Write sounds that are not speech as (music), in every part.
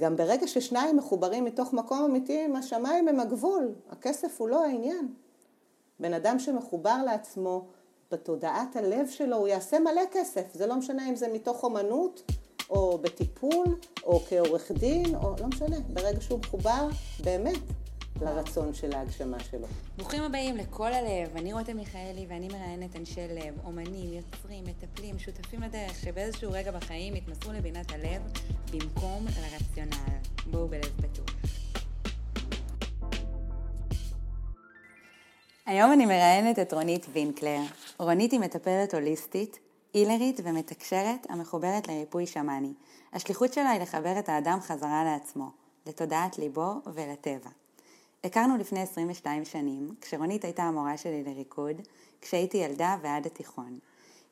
גם ברגע ששניים מחוברים מתוך מקום אמיתי, השמיים הם הגבול, הכסף הוא לא העניין. בן אדם שמחובר לעצמו בתודעת הלב שלו, הוא יעשה מלא כסף, זה לא משנה אם זה מתוך אומנות, או בטיפול, או כעורך דין, או לא משנה, ברגע שהוא מחובר באמת לרצון של ההגשמה שלו. ברוכים הבאים לכל הלב, אני רותם מיכאלי ואני מראיינת אנשי לב, אומנים, יוצרים, מטפלים, שותפים לדרך שבאיזשהו רגע בחיים יתמסרו לבינת הלב במקום לרציונל. בואו בלב פתוח. היום אני מראיינת את רונית וינקלר. רונית היא מטפלת הוליסטית, הילרית ומתקשרת המחוברת לריפוי שמאני. השליחות שלה היא לחבר את האדם חזרה לעצמו, לתודעת ליבו ולטבע. הכרנו לפני 22 שנים, כשרונית הייתה המורה שלי לריקוד, כשהייתי ילדה ועד התיכון.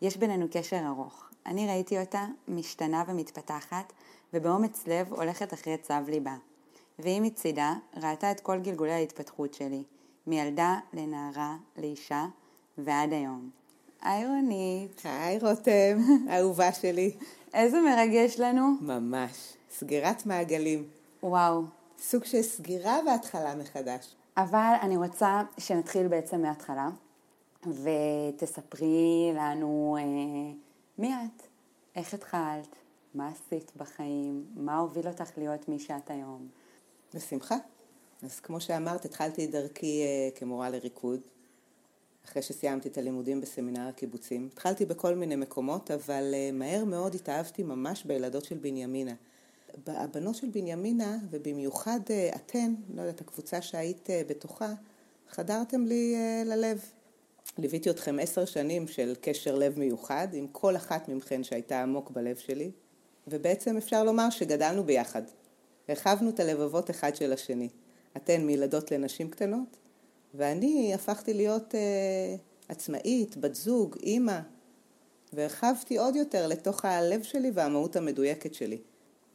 יש בינינו קשר ארוך. אני ראיתי אותה משתנה ומתפתחת, ובאומץ לב הולכת אחרי צו ליבה. והיא מצידה ראתה את כל גלגולי ההתפתחות שלי, מילדה לנערה, לאישה, ועד היום. היי רונית. היי רותם, (laughs) אהובה שלי. איזה מרגש לנו. ממש. סגירת מעגלים. וואו. סוג של סגירה והתחלה מחדש. אבל אני רוצה שנתחיל בעצם מההתחלה, ותספרי לנו אה, מי את, איך התחלת, מה עשית בחיים, מה הוביל אותך להיות מי שאת היום. בשמחה. אז כמו שאמרת, התחלתי את דרכי אה, כמורה לריקוד, אחרי שסיימתי את הלימודים בסמינר הקיבוצים. התחלתי בכל מיני מקומות, אבל אה, מהר מאוד התאהבתי ממש בילדות של בנימינה. הבנות של בנימינה, ובמיוחד אה, אתן, לא יודעת, הקבוצה שהיית אה, בתוכה, חדרתם לי אה, ללב. ליוויתי אתכם עשר שנים של קשר לב מיוחד, עם כל אחת מכן שהייתה עמוק בלב שלי, ובעצם אפשר לומר שגדלנו ביחד. הרחבנו את הלבבות אחד של השני. אתן מילדות לנשים קטנות, ואני הפכתי להיות אה, עצמאית, בת זוג, אימא, והרחבתי עוד יותר לתוך הלב שלי והמהות המדויקת שלי.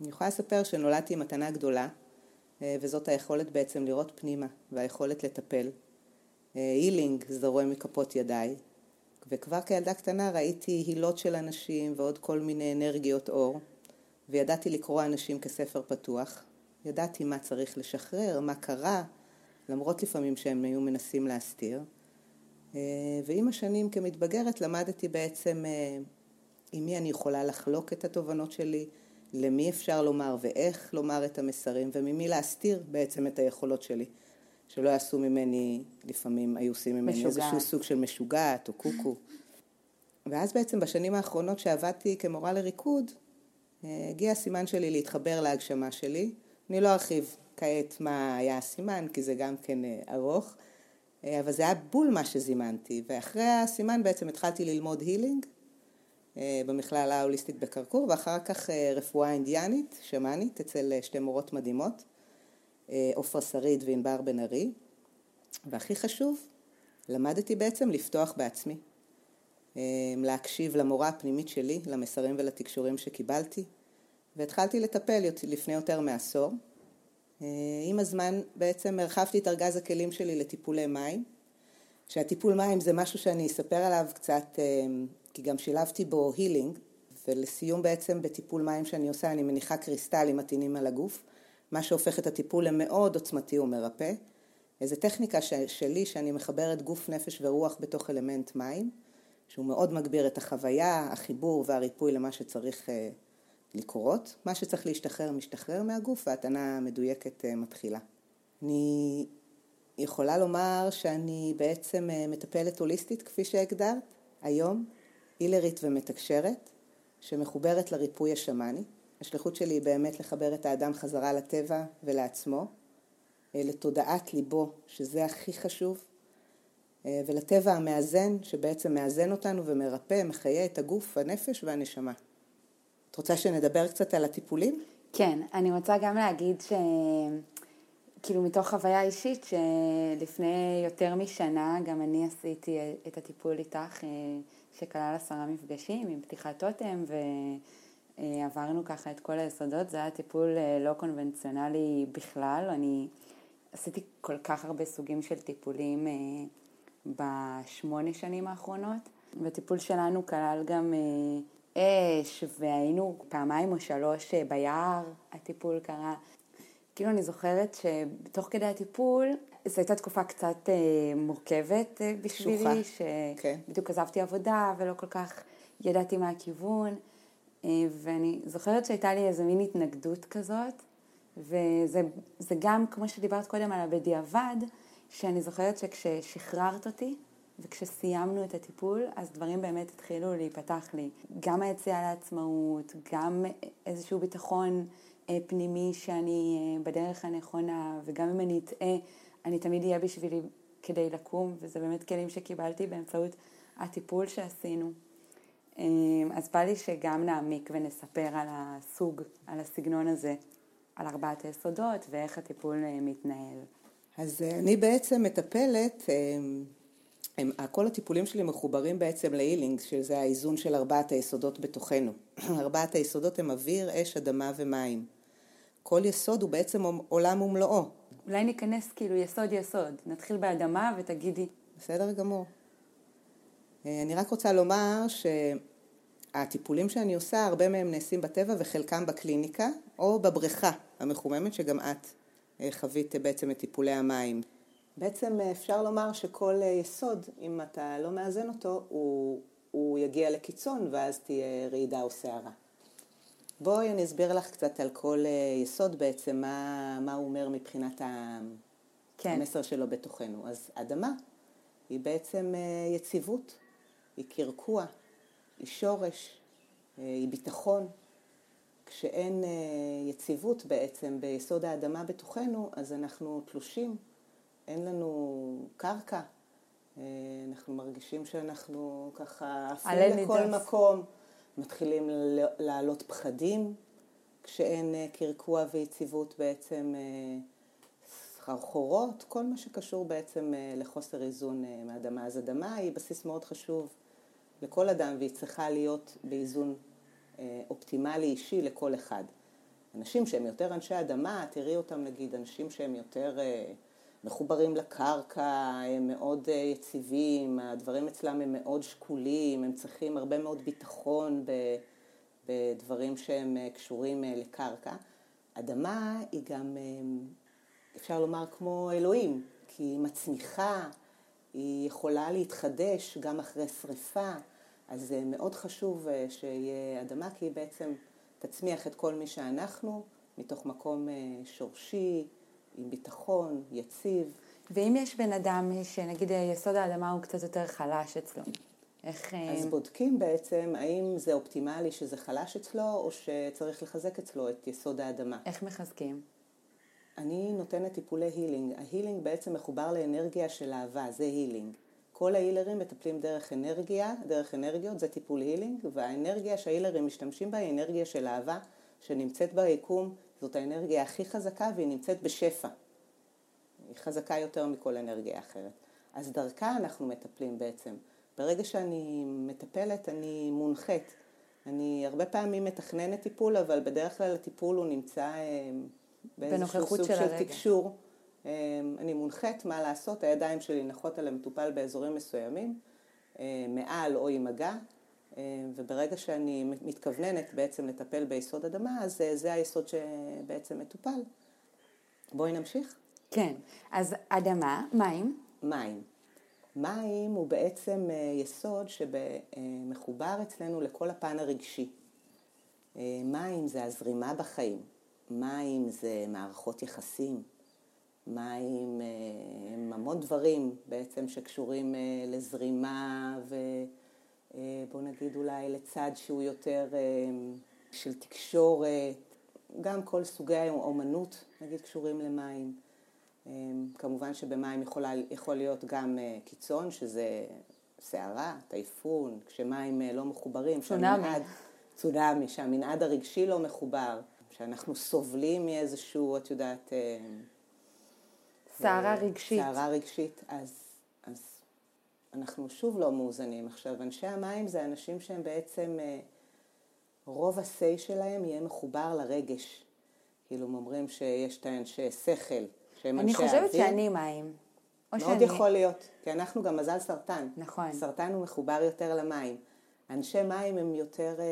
אני יכולה לספר שנולדתי עם מתנה גדולה, אה, וזאת היכולת בעצם לראות פנימה, והיכולת לטפל. הילינג אה, זורם מכפות ידיי, וכבר כילדה קטנה ראיתי הילות של אנשים ועוד כל מיני אנרגיות אור, וידעתי לקרוא אנשים כספר פתוח. ידעתי מה צריך לשחרר, מה קרה, למרות לפעמים שהם היו מנסים להסתיר. אה, ועם השנים כמתבגרת למדתי בעצם עם מי אני יכולה לחלוק את התובנות שלי, למי אפשר לומר ואיך לומר את המסרים וממי להסתיר בעצם את היכולות שלי. שלא יעשו ממני, לפעמים היו עושים ממני משוגעת. איזשהו סוג של משוגעת או קוקו. ואז בעצם בשנים האחרונות שעבדתי כמורה לריקוד, אה, הגיע הסימן שלי להתחבר להגשמה שלי. אני לא ארחיב כעת מה היה הסימן, כי זה גם כן אה, ארוך, אה, אבל זה היה בול מה שזימנתי. ואחרי הסימן בעצם התחלתי ללמוד הילינג, במכללה ההוליסטית בקרקור, ואחר כך אה, רפואה אינדיאנית, שמאנית, אצל אה, שתי מורות מדהימות, עופרה שריד וענבר בן ארי, והכי חשוב, למדתי בעצם לפתוח בעצמי, להקשיב למורה הפנימית שלי, למסרים ולתקשורים שקיבלתי, והתחלתי לטפל לפני יותר מעשור. עם הזמן בעצם הרחבתי את ארגז הכלים שלי לטיפולי מים, שהטיפול מים זה משהו שאני אספר עליו קצת כי גם שילבתי בו הילינג, ולסיום בעצם בטיפול מים שאני עושה אני מניחה קריסטלים מתאינים על הגוף, מה שהופך את הטיפול למאוד עוצמתי ומרפא. איזו טכניקה ש- שלי שאני מחברת גוף, נפש ורוח בתוך אלמנט מים, שהוא מאוד מגביר את החוויה, החיבור והריפוי למה שצריך uh, לקרות. מה שצריך להשתחרר משתחרר מהגוף והתנה מדויקת uh, מתחילה. אני יכולה לומר שאני בעצם uh, מטפלת הוליסטית כפי שהגדרת היום. הילרית ומתקשרת, שמחוברת לריפוי השמאני. השליחות שלי היא באמת לחבר את האדם חזרה לטבע ולעצמו, אה, לתודעת ליבו, שזה הכי חשוב, אה, ולטבע המאזן, שבעצם מאזן אותנו ומרפא, מחיה את הגוף, הנפש והנשמה. את רוצה שנדבר קצת על הטיפולים? כן, אני רוצה גם להגיד ש... כאילו מתוך חוויה אישית שלפני יותר משנה גם אני עשיתי את הטיפול איתך אה, שכלל עשרה מפגשים עם פתיחת טוטם ועברנו ככה את כל היסודות, זה היה טיפול אה, לא קונבנציונלי בכלל, אני עשיתי כל כך הרבה סוגים של טיפולים אה, בשמונה שנים האחרונות, והטיפול שלנו כלל גם אש, והיינו פעמיים או שלוש אה, ביער, הטיפול קרה. כאילו אני זוכרת שבתוך כדי הטיפול, זו הייתה תקופה קצת אה, מורכבת אה, בשבילי, שבדיוק כן. עזבתי עבודה ולא כל כך ידעתי מה הכיוון, אה, ואני זוכרת שהייתה לי איזה מין התנגדות כזאת, וזה גם, כמו שדיברת קודם על הבדיעבד, שאני זוכרת שכששחררת אותי, וכשסיימנו את הטיפול, אז דברים באמת התחילו להיפתח לי. גם היציאה לעצמאות, גם איזשהו ביטחון אה, פנימי שאני אה, בדרך הנכונה, וגם אם אני אטעה, אני תמיד אהיה בשבילי כדי לקום, וזה באמת כלים שקיבלתי באמצעות הטיפול שעשינו. אה, אז בא לי שגם נעמיק ונספר על הסוג, על הסגנון הזה, על ארבעת היסודות ואיך הטיפול מתנהל. אז אני בעצם מטפלת הם, כל הטיפולים שלי מחוברים בעצם להילינג, שזה האיזון של ארבעת היסודות בתוכנו. (clears throat) ארבעת היסודות הם אוויר, אש, אדמה ומים. כל יסוד הוא בעצם עולם ומלואו. אולי ניכנס כאילו יסוד יסוד. נתחיל באדמה ותגידי. בסדר גמור. אה, אני רק רוצה לומר שהטיפולים שאני עושה, הרבה מהם נעשים בטבע וחלקם בקליניקה, או בבריכה המחוממת, שגם את אה, חווית בעצם את טיפולי המים. בעצם אה, אפשר לומר שכל אה, יסוד, אם אתה לא מאזן אותו, הוא, הוא יגיע לקיצון ואז תהיה רעידה או סערה. בואי אני אסביר לך קצת על כל אה, יסוד בעצם, מה, מה הוא אומר מבחינת כן. המסר שלו בתוכנו. אז אדמה היא בעצם יציבות, היא קרקוע, היא שורש, היא ביטחון. כשאין יציבות בעצם ביסוד האדמה בתוכנו, אז אנחנו תלושים אין לנו קרקע, אה, אנחנו מרגישים שאנחנו ככה עפים לכל מקום, מתחילים לעלות פחדים כשאין אה, קרקוע ויציבות בעצם, אה, סחרחורות, כל מה שקשור בעצם לחוסר איזון מאדמה. אז אדמה היא בסיס מאוד חשוב לכל אדם והיא צריכה להיות באיזון אופטימלי אישי לכל אחד. אנשים שהם יותר אנשי אדמה, תראי אותם נגיד, אנשים שהם יותר מחוברים לקרקע, הם מאוד אה, יציבים, הדברים אצלם הם מאוד שקולים, הם צריכים הרבה מאוד ביטחון בדברים שהם אה, קשורים אה, לקרקע. אדמה היא גם, אפשר לומר, כמו אלוהים, כי היא מצמיחה, היא יכולה להתחדש גם אחרי שריפה, אז מאוד חשוב שיהיה אדמה, כי היא בעצם תצמיח את כל מי שאנחנו מתוך מקום שורשי, עם ביטחון, יציב. ואם יש בן אדם שנגיד יסוד האדמה הוא קצת יותר חלש אצלו, איך... אז אה, בודקים בעצם האם זה אופטימלי שזה חלש אצלו, או שצריך לחזק אצלו את יסוד האדמה. איך מחזקים? אני נותנת טיפולי healing. ה healing בעצם מחובר לאנרגיה של אהבה, זה healing. כל ההילרים מטפלים דרך אנרגיה, דרך אנרגיות, זה טיפול healing, והאנרגיה שההילרים משתמשים בה היא אנרגיה של אהבה, שנמצאת ביקום זאת האנרגיה הכי חזקה והיא נמצאת בשפע. היא חזקה יותר מכל אנרגיה אחרת. אז דרכה אנחנו מטפלים בעצם. ברגע שאני מטפלת אני מונחית. אני הרבה פעמים מתכננת טיפול, אבל בדרך כלל הטיפול הוא נמצא אה, באיזשהו סוג של, של תקשור. אה, אני מונחית מה לעשות, הידיים שלי נחות על המטופל באזורים מסוימים, אה, מעל או עם מגע, וברגע שאני מתכווננת בעצם לטפל ביסוד אדמה, אז אה, זה היסוד שבעצם מטופל. בואי נמשיך. כן, אז אדמה, מים. מים. מים הוא בעצם אה, יסוד שמחובר אצלנו לכל הפן הרגשי. מים זה הזרימה בחיים, מים זה מערכות יחסים, מים הם המון דברים בעצם שקשורים לזרימה ו... אה, בוא נגיד אולי לצד שהוא יותר אה, של תקשורת, גם כל סוגי האומנות נגיד קשורים למים. אה, כמובן שבמים יכולה, יכול להיות גם קיצון, שזה סערה, טייפון, כשמים לא מחוברים. צונאמי. צונאמי, שהמנעד הרגשי לא מחובר, שאנחנו סובלים מאיזשהו, את יודעת... סערה רגשית. סערה רגשית, אז, אז אנחנו שוב לא מאוזנים. עכשיו, אנשי המים זה אנשים שהם בעצם, אה, רוב ה-say שלהם יהיה מחובר לרגש. כאילו, הם אומרים שיש את האנשי שכל, שהם אנשי האוויר. אני חושבת שאני מים. מאוד שאני... יכול להיות, כי אנחנו גם מזל סרטן. נכון. סרטן הוא מחובר יותר למים. אנשי מים הם יותר, אה,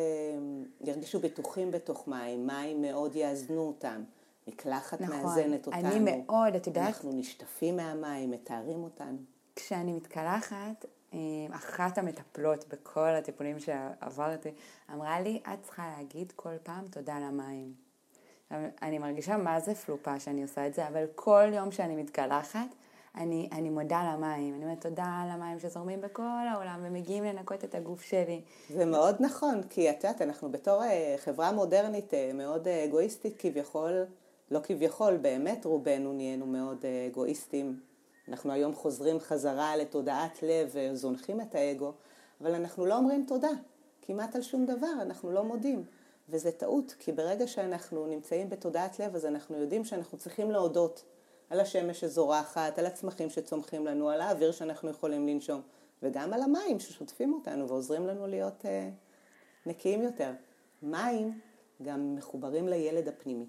ירגישו בטוחים בתוך מים, מים מאוד יאזנו אותם. מקלחת נכון, מאזנת אותנו. אני מאוד, את יודעת... אנחנו נשטפים מהמים, מתארים אותנו. כשאני מתקלחת, אה, אחת המטפלות בכל הטיפולים שעברתי, אמרה לי, את צריכה להגיד כל פעם תודה למים. אני מרגישה מה זה פלופה שאני עושה את זה, אבל כל יום שאני מתקלחת, אני, אני מודה למים. אני אומרת תודה על המים שזורמים בכל העולם ומגיעים לנקות את הגוף שלי. זה מאוד נכון, כי את יודעת, אנחנו בתור אה, חברה מודרנית אה, מאוד אגואיסטית כביכול, לא כביכול, באמת רובנו נהיינו מאוד אגואיסטים אנחנו היום חוזרים חזרה לתודעת לב וזונחים את האגו, אבל אנחנו לא אומרים תודה, כמעט על שום דבר, אנחנו לא מודים. וזה טעות, כי ברגע שאנחנו נמצאים בתודעת לב, אז אנחנו יודעים שאנחנו צריכים להודות על השמש שזורחת, על הצמחים שצומחים לנו, על האוויר שאנחנו יכולים לנשום, וגם על המים ששוטפים אותנו ועוזרים לנו להיות אה, נקיים יותר. מים גם מחוברים לילד הפנימי.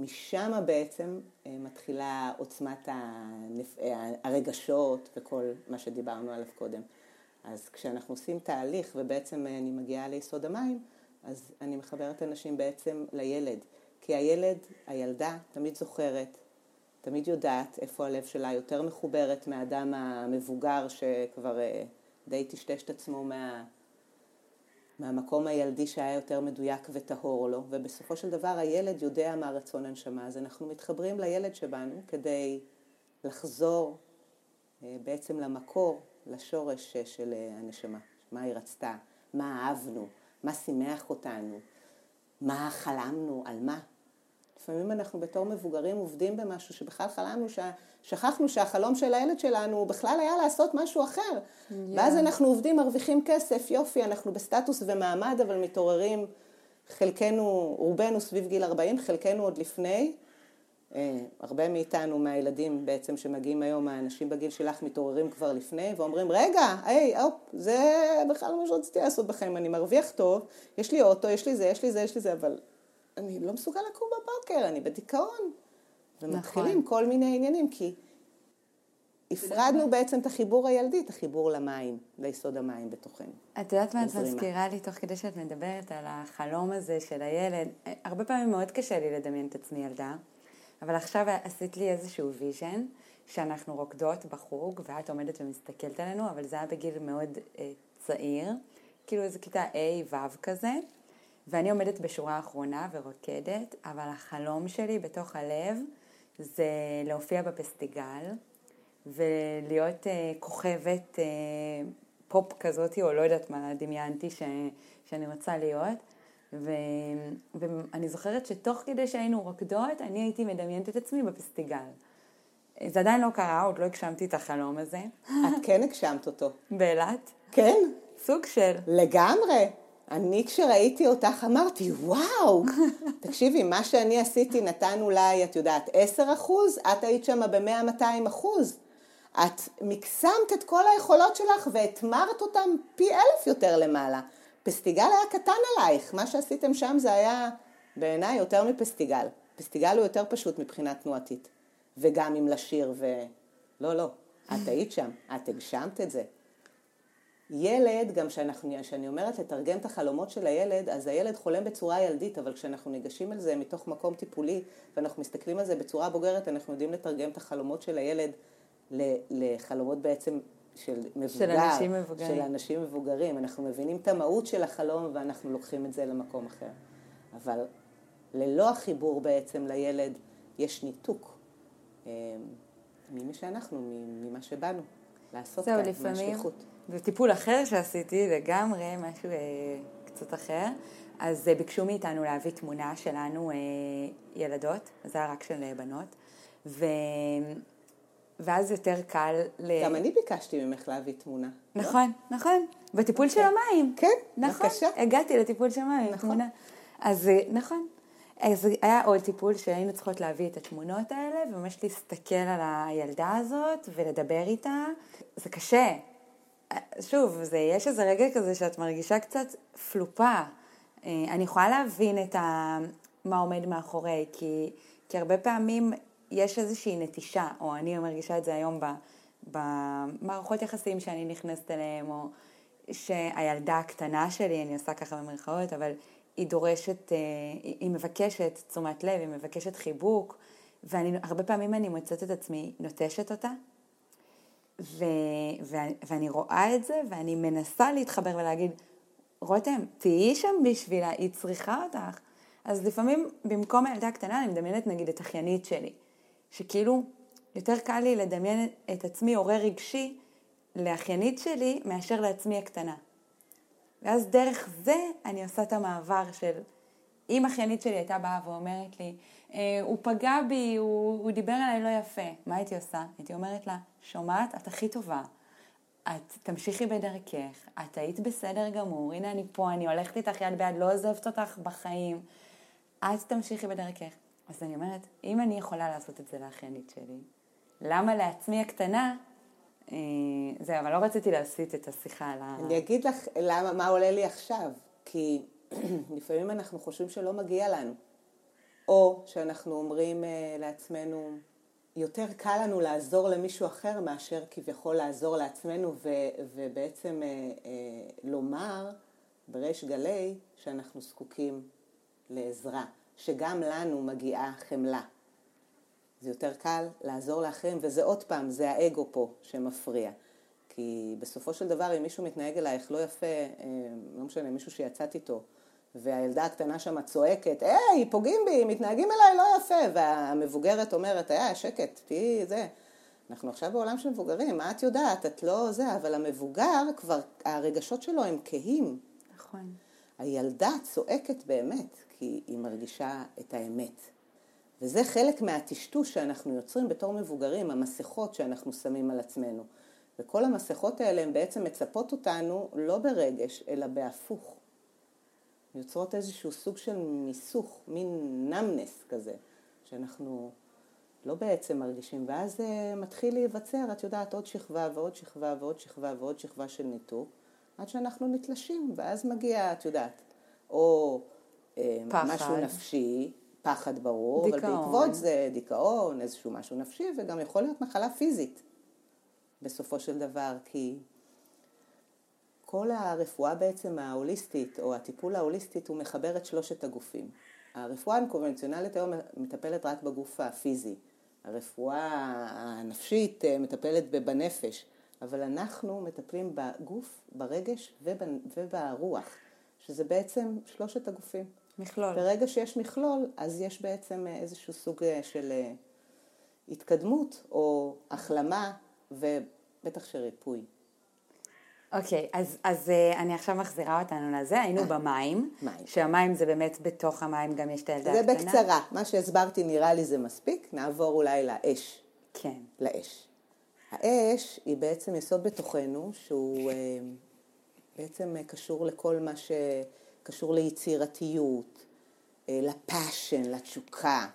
משם בעצם אה, מתחילה עוצמת אה, הרגשות וכל מה שדיברנו עליו קודם. אז כשאנחנו עושים תהליך ובעצם אה, אני מגיעה ליסוד המים, אז אני מחברת אנשים בעצם לילד. כי הילד, הילדה, תמיד זוכרת, תמיד יודעת איפה הלב שלה יותר מחוברת מהאדם המבוגר שכבר די טשטש את עצמו מה... מהמקום הילדי שהיה יותר מדויק וטהור לו, ובסופו של דבר הילד יודע מה רצון הנשמה, אז אנחנו מתחברים לילד שבנו כדי לחזור אה, בעצם למקור, לשורש של אה, הנשמה, מה היא רצתה, מה אהבנו, מה שימח אותנו, מה חלמנו, על מה. לפעמים אנחנו בתור מבוגרים עובדים במשהו שבכלל חלמנו, ש... שכחנו שהחלום של הילד שלנו בכלל היה לעשות משהו אחר. Yeah. ואז אנחנו עובדים, מרוויחים כסף, יופי, אנחנו בסטטוס ומעמד, אבל מתעוררים, חלקנו, רובנו סביב גיל 40, חלקנו עוד לפני. אה, הרבה מאיתנו, מהילדים בעצם שמגיעים היום, האנשים בגיל שלך מתעוררים כבר לפני ואומרים, רגע, היי, הופ, זה בכלל מה שרציתי לעשות בחיים, אני מרוויח טוב, יש לי אוטו, יש לי זה, יש לי זה, יש לי זה, אבל אני לא מסוגל לקום בבוקר, אני בדיכאון. ומתחילים נכון. כל מיני עניינים, כי הפרדנו בעצם את החיבור הילדי, את החיבור למים, ליסוד המים בתוכנו. את יודעת מה את מזכירה לי תוך כדי שאת מדברת על החלום הזה של הילד? הרבה פעמים מאוד קשה לי לדמיין את עצמי ילדה, אבל עכשיו עשית לי איזשהו vision, שאנחנו רוקדות בחוג, ואת עומדת ומסתכלת עלינו, אבל זה היה בגיל מאוד אה, צעיר, כאילו איזה כיתה A-ו' כזה. ואני עומדת בשורה האחרונה ורוקדת, אבל החלום שלי בתוך הלב זה להופיע בפסטיגל ולהיות uh, כוכבת uh, פופ כזאת, או לא יודעת מה דמיינתי ש, שאני רוצה להיות. ו, ואני זוכרת שתוך כדי שהיינו רוקדות, אני הייתי מדמיינת את עצמי בפסטיגל. זה עדיין לא קרה, עוד לא הגשמתי את החלום הזה. את כן הגשמת אותו. באילת? כן. סוג של. לגמרי. אני כשראיתי אותך אמרתי, וואו, (laughs) תקשיבי, מה שאני עשיתי נתן אולי, את יודעת, 10 אחוז, את היית שם ב-100-200 אחוז. את מקסמת את כל היכולות שלך והתמרת אותם פי אלף יותר למעלה. פסטיגל היה קטן עלייך, מה שעשיתם שם זה היה בעיניי יותר מפסטיגל. פסטיגל הוא יותר פשוט מבחינה תנועתית, וגם אם לשיר ו... לא, לא, את היית שם, את הגשמת את זה. ילד, גם כשאני אומרת לתרגם את החלומות של הילד, אז הילד חולם בצורה ילדית, אבל כשאנחנו ניגשים על זה מתוך מקום טיפולי, ואנחנו מסתכלים על זה בצורה בוגרת, אנחנו יודעים לתרגם את החלומות של הילד לחלומות בעצם של מבוגר, של אנשים מבוגרים. של אנשים מבוגרים. אנחנו מבינים את המהות של החלום ואנחנו לוקחים את זה למקום אחר. אבל ללא החיבור בעצם לילד, יש ניתוק אה, ממי שאנחנו, ממה שבאנו לעשות כאן, מהשליחות. בטיפול אחר שעשיתי, לגמרי, משהו אה, קצת אחר, אז אה, ביקשו מאיתנו להביא תמונה שלנו, אה, ילדות, זה היה רק של אה, בנות, ו... ואז יותר קל ל... גם אני ביקשתי ממך להביא תמונה. נכון, לא? נכון, בטיפול okay. של אוקיי. המים. כן, נכון, בבקשה. הגעתי לטיפול של מים, נכון. תמונה. אז אה, נכון, אז היה עוד טיפול שהיינו צריכות להביא את התמונות האלה, וממש להסתכל על הילדה הזאת ולדבר איתה. זה קשה, שוב, זה, יש איזה רגע כזה שאת מרגישה קצת פלופה. אה, אני יכולה להבין את ה, מה עומד מאחורי, כי, כי הרבה פעמים יש איזושהי נטישה, או אני מרגישה את זה היום במערכות יחסים שאני נכנסת אליהן, או שהילדה הקטנה שלי, אני עושה ככה במרכאות, אבל היא דורשת, אה, היא מבקשת תשומת לב, היא מבקשת חיבוק, והרבה פעמים אני מוצאת את עצמי נוטשת אותה, ו, ו, ואני רואה את זה, ואני מנסה להתחבר ולהגיד, רותם, תהיי שם בשבילה, היא צריכה אותך. אז לפעמים במקום הילדה הקטנה אני מדמיינת נגיד את אחיינית שלי, שכאילו יותר קל לי לדמיין את עצמי הורה רגשי לאחיינית שלי מאשר לעצמי הקטנה. ואז דרך זה אני עושה את המעבר של, אם אחיינית שלי הייתה באה ואומרת לי, הוא פגע בי, הוא, הוא דיבר אליי לא יפה, מה הייתי עושה? הייתי אומרת לה, שומעת, את הכי טובה, את תמשיכי בדרכך, את היית בסדר גמור, הנה אני פה, אני הולכת איתך יד ביד, לא עוזבת אותך בחיים, את תמשיכי בדרכך. אז אני אומרת, אם אני יכולה לעשות את זה לאחיינית שלי, למה לעצמי הקטנה? אה, זהו, אבל לא רציתי להסיט את השיחה על ה... אני אגיד לך למה, מה עולה לי עכשיו, כי (clears throat) לפעמים אנחנו חושבים שלא מגיע לנו, או שאנחנו אומרים אה, לעצמנו, יותר קל לנו לעזור למישהו אחר מאשר כביכול לעזור לעצמנו ו, ובעצם אה, אה, לומר בריש גלי שאנחנו זקוקים לעזרה, שגם לנו מגיעה חמלה. זה יותר קל לעזור לאחרים, וזה עוד פעם, זה האגו פה שמפריע. כי בסופו של דבר, אם מישהו מתנהג אלייך לא יפה, לא משנה, מישהו שיצאת איתו, והילדה הקטנה שם צועקת, היי, פוגעים בי, מתנהגים אליי לא יפה, והמבוגרת אומרת, היי, שקט, תהיי זה. אנחנו עכשיו בעולם של מבוגרים, מה את יודעת? את לא זה, אבל המבוגר כבר, הרגשות שלו הם כהים. נכון. הילדה צועקת באמת, כי היא מרגישה את האמת. וזה חלק מהטשטוש שאנחנו יוצרים בתור מבוגרים, המסכות שאנחנו שמים על עצמנו. וכל המסכות האלה הן בעצם מצפות אותנו לא ברגש, אלא בהפוך. יוצרות איזשהו סוג של מיסוך, מין נמנס כזה, שאנחנו לא בעצם מרגישים, ואז זה אה, מתחיל להיווצר, את יודעת, עוד שכבה ועוד שכבה ועוד שכבה ועוד שכבה של ניתוק, עד שאנחנו נתלשים, ואז מגיע, את יודעת, או אה, פחד. משהו נפשי, פחד ברור, דיכאון. אבל בעקבות זה דיכאון, איזשהו משהו נפשי, וגם יכול להיות מחלה פיזית בסופו של דבר, כי כל הרפואה בעצם ההוליסטית, או הטיפול ההוליסטית, הוא מחבר את שלושת הגופים. הרפואה הקונבנציונלית היום מטפלת רק בגוף הפיזי. הרפואה הנפשית אה, מטפלת בנפש, אבל אנחנו מטפלים בגוף, ברגש וברוח, שזה בעצם שלושת הגופים. מכלול. ברגע שיש מכלול, אז יש בעצם איזשהו סוג אה, של אה, התקדמות או החלמה ובטח שריפוי. אוקיי, okay, אז, אז uh, אני עכשיו מחזירה אותנו לזה, היינו במים, מים. שהמים זה באמת בתוך המים גם יש את הילדה הקטנה. זה בקצרה, מה שהסברתי נראה לי זה מספיק, נעבור אולי לאש. כן. לאש. האש היא בעצם יסוד בתוכנו שהוא uh, בעצם קשור לכל מה ש... קשור ליצירתיות, אה, לפאשן, לתשוקה.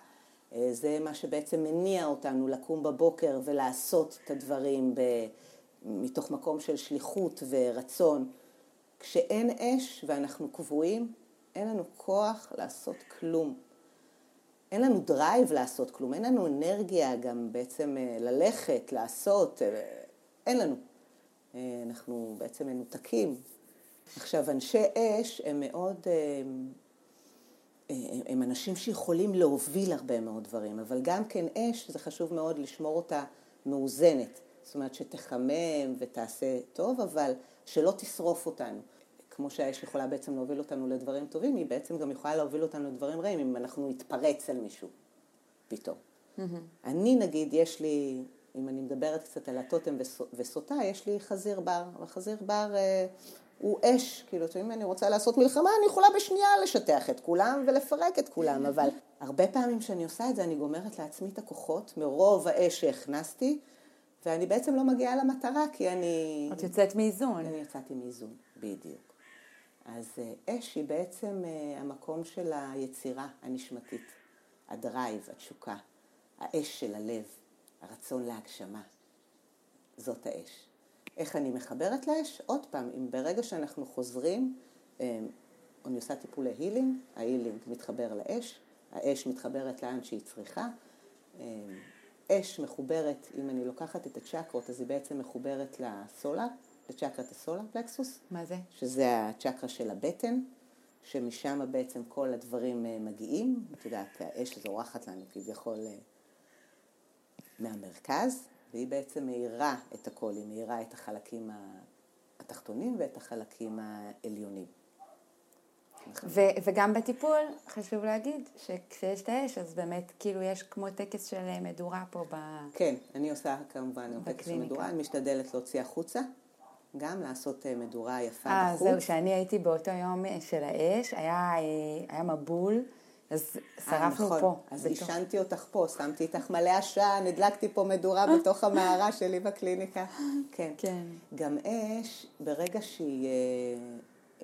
אה, זה מה שבעצם מניע אותנו לקום בבוקר ולעשות את הדברים ב... מתוך מקום של שליחות ורצון. כשאין אש ואנחנו קבועים, אין לנו כוח לעשות כלום. אין לנו drive לעשות כלום, אין לנו אנרגיה גם בעצם אה, ללכת, לעשות, אין לנו. אנחנו בעצם מנותקים, עכשיו, אנשי אש הם מאוד, הם, אה, הם אנשים שיכולים להוביל הרבה מאוד דברים, אבל גם כן אש, זה חשוב מאוד לשמור אותה מאוזנת. זאת אומרת, שתחמם ותעשה טוב, אבל שלא תשרוף אותנו. כמו שהאש יכולה בעצם להוביל אותנו לדברים טובים, היא בעצם גם יכולה להוביל אותנו לדברים רעים, אם אנחנו נתפרץ על מישהו פתאום. Mm-hmm. אני נגיד, יש לי, אם אני מדברת קצת על הטוטם וסוטה, יש לי חזיר בר, וחזיר בר אה, הוא אש, כאילו, אם אני רוצה לעשות מלחמה, אני יכולה בשנייה לשטח את כולם ולפרק את כולם, אבל הרבה פעמים כשאני עושה את זה, אני גומרת לעצמי את הכוחות מרוב האש שהכנסתי, ואני בעצם לא מגיעה למטרה, כי אני... את יוצאת מאיזון. אני יצאתי מאיזון, בדיוק. אז אה, אש היא בעצם אה, המקום של היצירה הנשמתית, ה drive, התשוקה, האש של הלב, הרצון להגשמה. זאת האש. איך אני מחברת לאש? עוד פעם, אם ברגע שאנחנו חוזרים, אה, אני עושה טיפולי healing, ה healing מתחבר לאש, האש מתחברת לאן שהיא צריכה. אש מחוברת, אם אני לוקחת את הצ'קרות, אז היא בעצם מחוברת לסולר, לצ'קרת הסולר פלקסוס, מה זה? שזה הצ'קרה של הבטן, שמשם בעצם כל הדברים אה, מגיעים. את יודעת, האש זורחת לנו כביכול אה, מהמרכז, והיא בעצם מאירה את הכל, היא מאירה את החלקים התחתונים ואת החלקים העליונים. ו- וגם בטיפול, חשוב להגיד, שכשיש את האש, אז באמת, כאילו, יש כמו טקס של אה, מדורה פה ב... כן, אני עושה כמובן טקס של מדורה, אני משתדלת להוציא החוצה, גם לעשות אה, מדורה יפה 아, בחוץ. אה, זהו, שאני הייתי באותו יום של האש, היה, היה מבול. אז שרפנו נכון. פה. אז עישנתי אותך פה, שמתי איתך מלא עשן, הדלקתי פה מדורה (laughs) בתוך המערה שלי בקליניקה. כן. כן. גם אש, ברגע שהיא,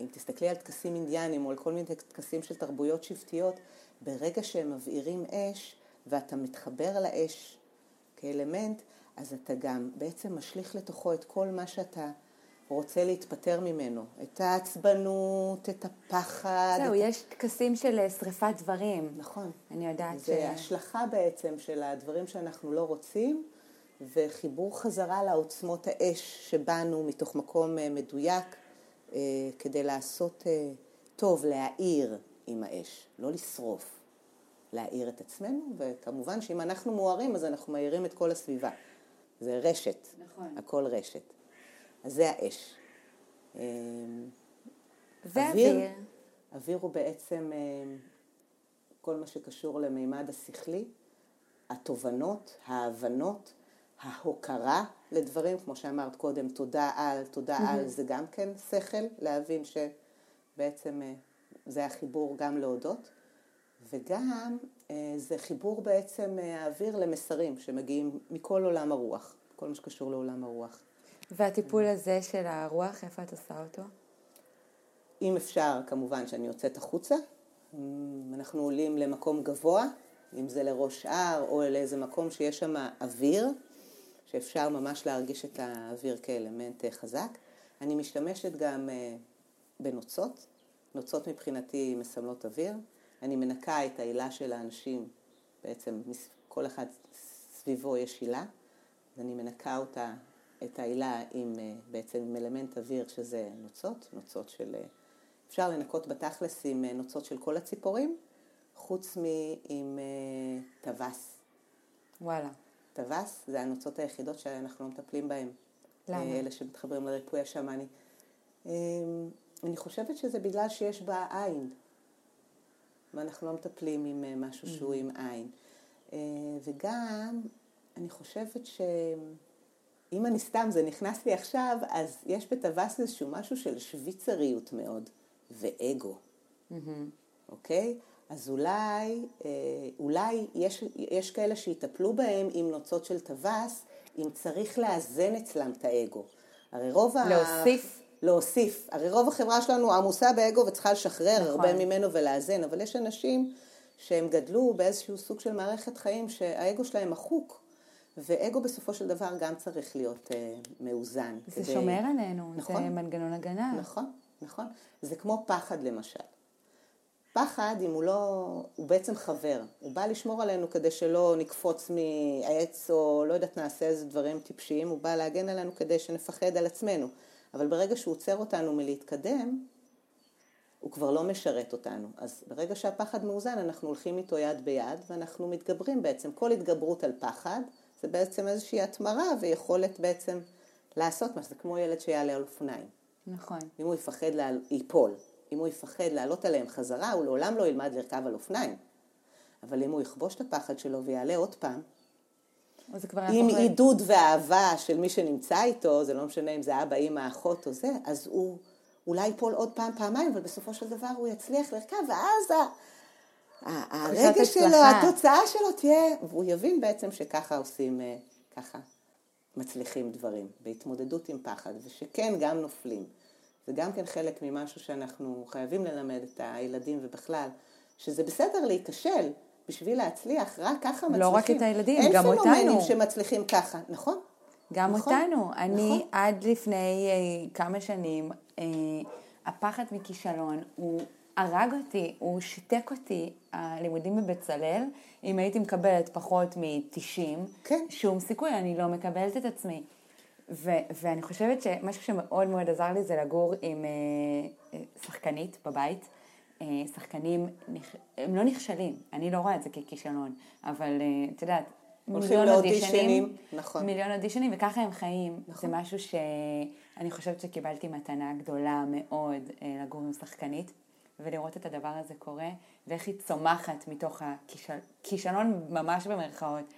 אם תסתכלי על טקסים אינדיאנים או על כל מיני טקסים של תרבויות שבטיות, ברגע שהם מבעירים אש ואתה מתחבר לאש כאלמנט, אז אתה גם בעצם משליך לתוכו את כל מה שאתה רוצה להתפטר ממנו. את העצבנות, את הפחד. זהו, את... יש טקסים של אה, שריפת דברים. נכון. אני יודעת זה ש... זה השלכה בעצם של הדברים שאנחנו לא רוצים, וחיבור חזרה לעוצמות האש שבאנו מתוך מקום אה, מדויק, כדי לעשות טוב, להאיר עם האש, לא לשרוף. להאיר את עצמנו, וכמובן שאם אנחנו מוארים אז אנחנו מאירים את כל הסביבה. זה רשת, נכון. הכל רשת. אז זה האש. ואוויר. אוויר הוא בעצם כל מה שקשור למימד השכלי, התובנות, ההבנות, ההוקרה לדברים, כמו שאמרת קודם, תודה על, תודה mm-hmm. על, זה גם כן שכל, להבין שבעצם זה החיבור גם להודות, וגם זה חיבור בעצם האוויר למסרים שמגיעים מכל עולם הרוח, כל מה שקשור לעולם הרוח. והטיפול הזה של הרוח, איפה את עושה אותו? אם אפשר, כמובן שאני יוצאת החוצה. אנחנו עולים למקום גבוה, אם זה לראש הר או לאיזה מקום שיש שם אוויר, שאפשר ממש להרגיש את האוויר כאלמנט חזק. אני משתמשת גם בנוצות. נוצות מבחינתי מסמלות אוויר. אני מנקה את העילה של האנשים, בעצם כל אחד סביבו יש עילה, אז אני מנקה אותה את העילה עם בעצם עם אלמנט אוויר שזה נוצות, נוצות של... אפשר לנקות בתכלס עם נוצות של כל הציפורים, חוץ מעם טווס. וואלה. טווס זה הנוצות היחידות שאנחנו לא מטפלים בהן. למה? אלה שמתחברים לריפוי השמאני. אני חושבת שזה בגלל שיש בה עין, ואנחנו לא מטפלים עם משהו שהוא עם עין. וגם, אני חושבת ש... אם אני סתם, זה נכנס לי עכשיו, אז יש בטווס איזשהו משהו של שוויצריות מאוד, ואגו, אוקיי? אז אולי, אולי יש, יש כאלה שיטפלו בהם עם נוצות של טווס, אם צריך לאזן אצלם את האגו. הרי רוב ה... להוסיף. להוסיף. הרי רוב החברה שלנו עמוסה באגו וצריכה לשחרר נכון. הרבה ממנו ולאזן, אבל יש אנשים שהם גדלו באיזשהו סוג של מערכת חיים שהאגו שלהם מחוק. ואגו בסופו של דבר גם צריך להיות uh, מאוזן. זה כדי... שומר עלינו, נכון? זה מנגנון הגנה. נכון, נכון. זה כמו פחד למשל. פחד, אם הוא לא, הוא בעצם חבר. הוא בא לשמור עלינו כדי שלא נקפוץ מעץ או לא יודעת, נעשה איזה דברים טיפשיים, הוא בא להגן עלינו כדי שנפחד על עצמנו. אבל ברגע שהוא עוצר אותנו מלהתקדם, הוא כבר לא משרת אותנו. אז ברגע שהפחד מאוזן, אנחנו הולכים איתו יד ביד, ואנחנו מתגברים בעצם. כל התגברות על פחד, זה בעצם איזושהי התמרה ויכולת בעצם לעשות מה זה כמו ילד שיעלה על אופניים. נכון. אם הוא יפחד ליפול, אם הוא יפחד לעלות עליהם חזרה, הוא לעולם לא ילמד לרכב על אופניים. אבל אם הוא יכבוש את הפחד שלו ויעלה עוד פעם, עם פוחד. עידוד ואהבה של מי שנמצא איתו, זה לא משנה אם זה אבא, אמא, אחות או זה, אז הוא אולי ייפול עוד פעם, פעמיים, אבל בסופו של דבר הוא יצליח לרכב, ואז הרגע שלו, התוצאה שלו תהיה, והוא יבין בעצם שככה עושים, ככה מצליחים דברים, בהתמודדות עם פחד, ושכן גם נופלים. זה גם כן חלק ממשהו שאנחנו חייבים ללמד את הילדים ובכלל, שזה בסדר להיכשל בשביל להצליח, רק ככה מצליחים. לא רק את הילדים, גם אותנו. אין פנומנים שמצליחים ככה, נכון? גם נכון, אותנו. נכון. אני עד לפני אה, כמה שנים, אה, הפחד מכישלון הוא הרג אותי, הוא שיתק אותי, הלימודים בבצלאל, אם הייתי מקבלת פחות מ-90, כן. שום סיכוי, אני לא מקבלת את עצמי. ו- ואני חושבת שמשהו שמאוד מאוד עזר לי זה לגור עם אה, שחקנית בבית. אה, שחקנים, נכ- הם לא נכשלים, אני לא רואה את זה ככישלון, אבל אה, את יודעת, מיליון לאודישנים, נכון. מיליון אודישנים, וככה הם חיים. נכון. זה משהו שאני חושבת שקיבלתי מתנה גדולה מאוד אה, לגור עם שחקנית, ולראות את הדבר הזה קורה, ואיך היא צומחת מתוך הכישלון ממש במרכאות.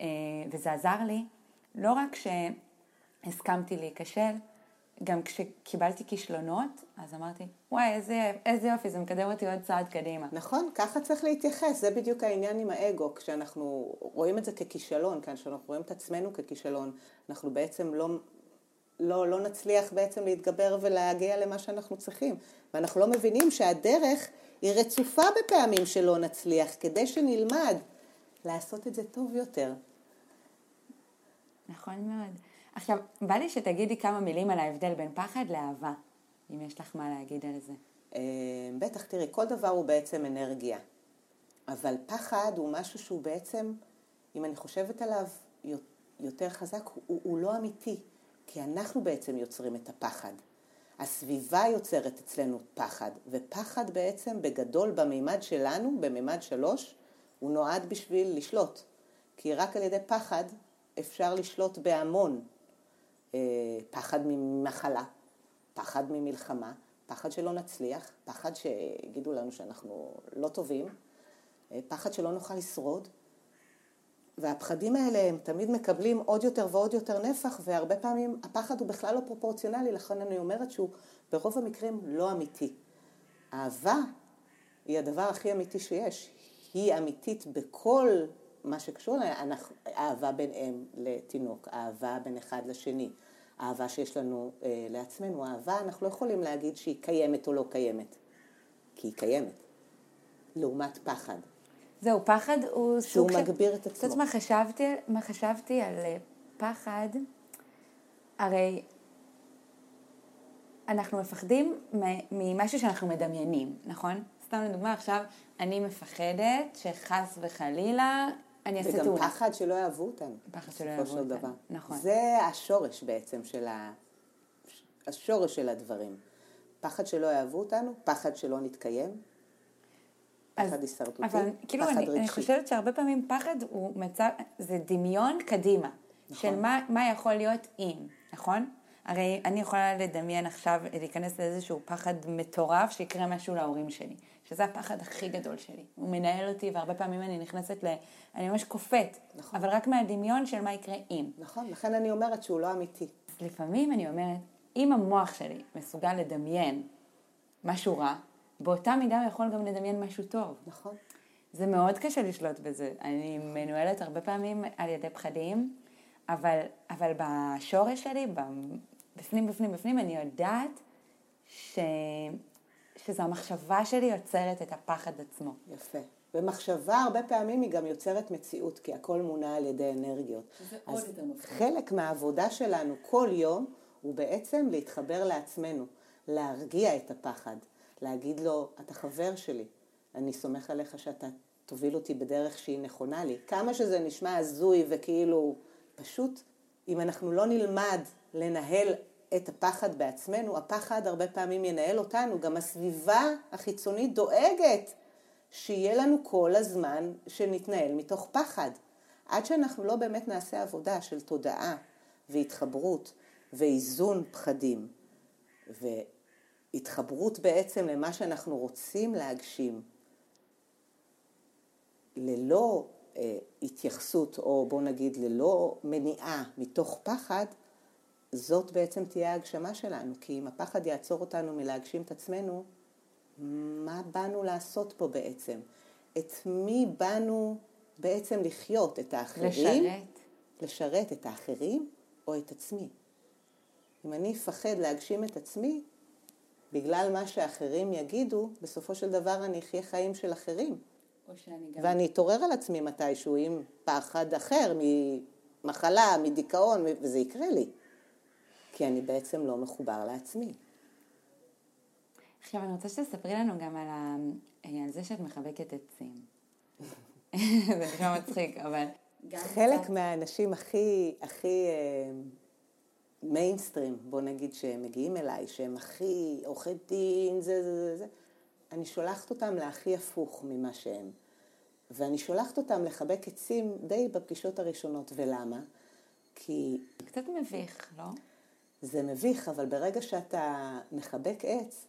אה, וזה עזר לי, לא רק שהסכמתי להיכשל, גם כשקיבלתי כישלונות, אז אמרתי, וואי, איזה, איזה יופי, זה מקדם אותי עוד צעד קדימה. נכון, ככה צריך להתייחס, זה בדיוק העניין עם האגו, כשאנחנו רואים את זה ככישלון, כשאנחנו רואים את עצמנו ככישלון, אנחנו בעצם לא, לא, לא נצליח בעצם להתגבר ולהגיע למה שאנחנו צריכים, ואנחנו לא מבינים שהדרך היא רצופה בפעמים שלא נצליח, כדי שנלמד לעשות את זה טוב יותר. נכון מאוד. עכשיו, בא לי שתגידי כמה מילים על ההבדל בין פחד לאהבה, אם יש לך מה להגיד על זה. אה, בטח, תראי, כל דבר הוא בעצם אנרגיה, אבל פחד הוא משהו שהוא בעצם, אם אני חושבת עליו יותר חזק, הוא, הוא לא אמיתי, כי אנחנו בעצם יוצרים את הפחד. הסביבה יוצרת אצלנו פחד, ופחד בעצם בגדול במימד שלנו, במימד שלוש, הוא נועד בשביל לשלוט. כי רק על ידי פחד אפשר לשלוט בהמון. אה, פחד ממחלה, פחד ממלחמה, פחד שלא נצליח, פחד שיגידו לנו שאנחנו לא טובים, אה, פחד שלא נוכל לשרוד. והפחדים האלה הם תמיד מקבלים עוד יותר ועוד יותר נפח, והרבה פעמים הפחד הוא בכלל לא פרופורציונלי, לכן אני אומרת שהוא ברוב המקרים לא אמיתי. אהבה היא הדבר הכי אמיתי שיש. היא אמיתית בכל מה שקשור לאהבה בין אם לתינוק, אהבה בין אחד לשני, אהבה שיש לנו אה, לעצמנו, אהבה, אנחנו לא יכולים להגיד שהיא קיימת או לא קיימת, כי היא קיימת, לעומת פחד. זהו, פחד הוא סוג של... שהוא מגביר את עצמו. את יודעת מה חשבתי, מה חשבתי על אה, פחד? הרי אנחנו מפחדים ממשהו שאנחנו מדמיינים, נכון? סתם לדוגמה, עכשיו אני מפחדת שחס וחלילה אני אעשה תאונה. וגם פחד שלא יאהבו אותנו. פחד שלא יאהבו אותנו, דבר. נכון. זה השורש בעצם של ה... השורש של הדברים. פחד שלא יאהבו אותנו, פחד שלא נתקיים, פחד הישרדותי, פחד רגשי. כאילו אני, אני חושבת שהרבה פעמים פחד הוא מצב, זה דמיון קדימה. נכון. של מה, מה יכול להיות אם, נכון? הרי אני יכולה לדמיין עכשיו, להיכנס לאיזשהו פחד מטורף שיקרה משהו להורים שלי. שזה הפחד הכי גדול שלי. הוא מנהל אותי, והרבה פעמים אני נכנסת ל... אני ממש קופאת. נכון. אבל רק מהדמיון של מה יקרה אם. נכון, לכן אני אומרת שהוא לא אמיתי. אז לפעמים אני אומרת, אם המוח שלי מסוגל לדמיין משהו רע, באותה מידה הוא יכול גם לדמיין משהו טוב. נכון. זה מאוד קשה לשלוט בזה. אני מנוהלת הרבה פעמים על ידי פחדים, אבל, אבל בשורש שלי, בפנים, בפנים, בפנים, אני יודעת ש... שזו המחשבה שלי יוצרת את הפחד עצמו. יפה. ומחשבה הרבה פעמים היא גם יוצרת מציאות, כי הכל מונע על ידי אנרגיות. זה עוד יותר מפחיד. חלק מהעבודה שלנו כל יום הוא בעצם להתחבר לעצמנו, להרגיע את הפחד, להגיד לו, אתה חבר שלי, אני סומך עליך שאתה תוביל אותי בדרך שהיא נכונה לי. כמה שזה נשמע הזוי וכאילו, פשוט, אם אנחנו לא נלמד לנהל את הפחד בעצמנו, הפחד הרבה פעמים ינהל אותנו, גם הסביבה החיצונית דואגת שיהיה לנו כל הזמן שנתנהל מתוך פחד. עד שאנחנו לא באמת נעשה עבודה של תודעה והתחברות ואיזון פחדים והתחברות בעצם למה שאנחנו רוצים להגשים, ללא אה, התייחסות או בוא נגיד ללא מניעה מתוך פחד, זאת בעצם תהיה ההגשמה שלנו, כי אם הפחד יעצור אותנו מלהגשים את עצמנו, מה באנו לעשות פה בעצם? את מי באנו בעצם לחיות? את האחרים? לשרת. לשרת את האחרים או את עצמי? אם אני אפחד להגשים את עצמי, בגלל מה שאחרים יגידו, בסופו של דבר אני אחיה חיים של אחרים. גם... ואני אתעורר על עצמי מתישהו עם פחד אחר, ממחלה, מדיכאון, וזה יקרה לי. כי אני בעצם לא מחובר לעצמי. עכשיו, אני רוצה שתספרי לנו גם על, ה... על זה שאת מחבקת עצים. (laughs) זה נשמע מצחיק, אבל... חלק קצת... מהאנשים הכי, הכי, אה, מיינסטרים, בוא נגיד, שהם מגיעים אליי, שהם הכי עורכי דין, זה, זה, זה, זה, אני שולחת אותם להכי הפוך ממה שהם. ואני שולחת אותם לחבק עצים די בפגישות הראשונות. ולמה? כי... קצת מביך, לא? זה מביך, אבל ברגע שאתה מחבק עץ,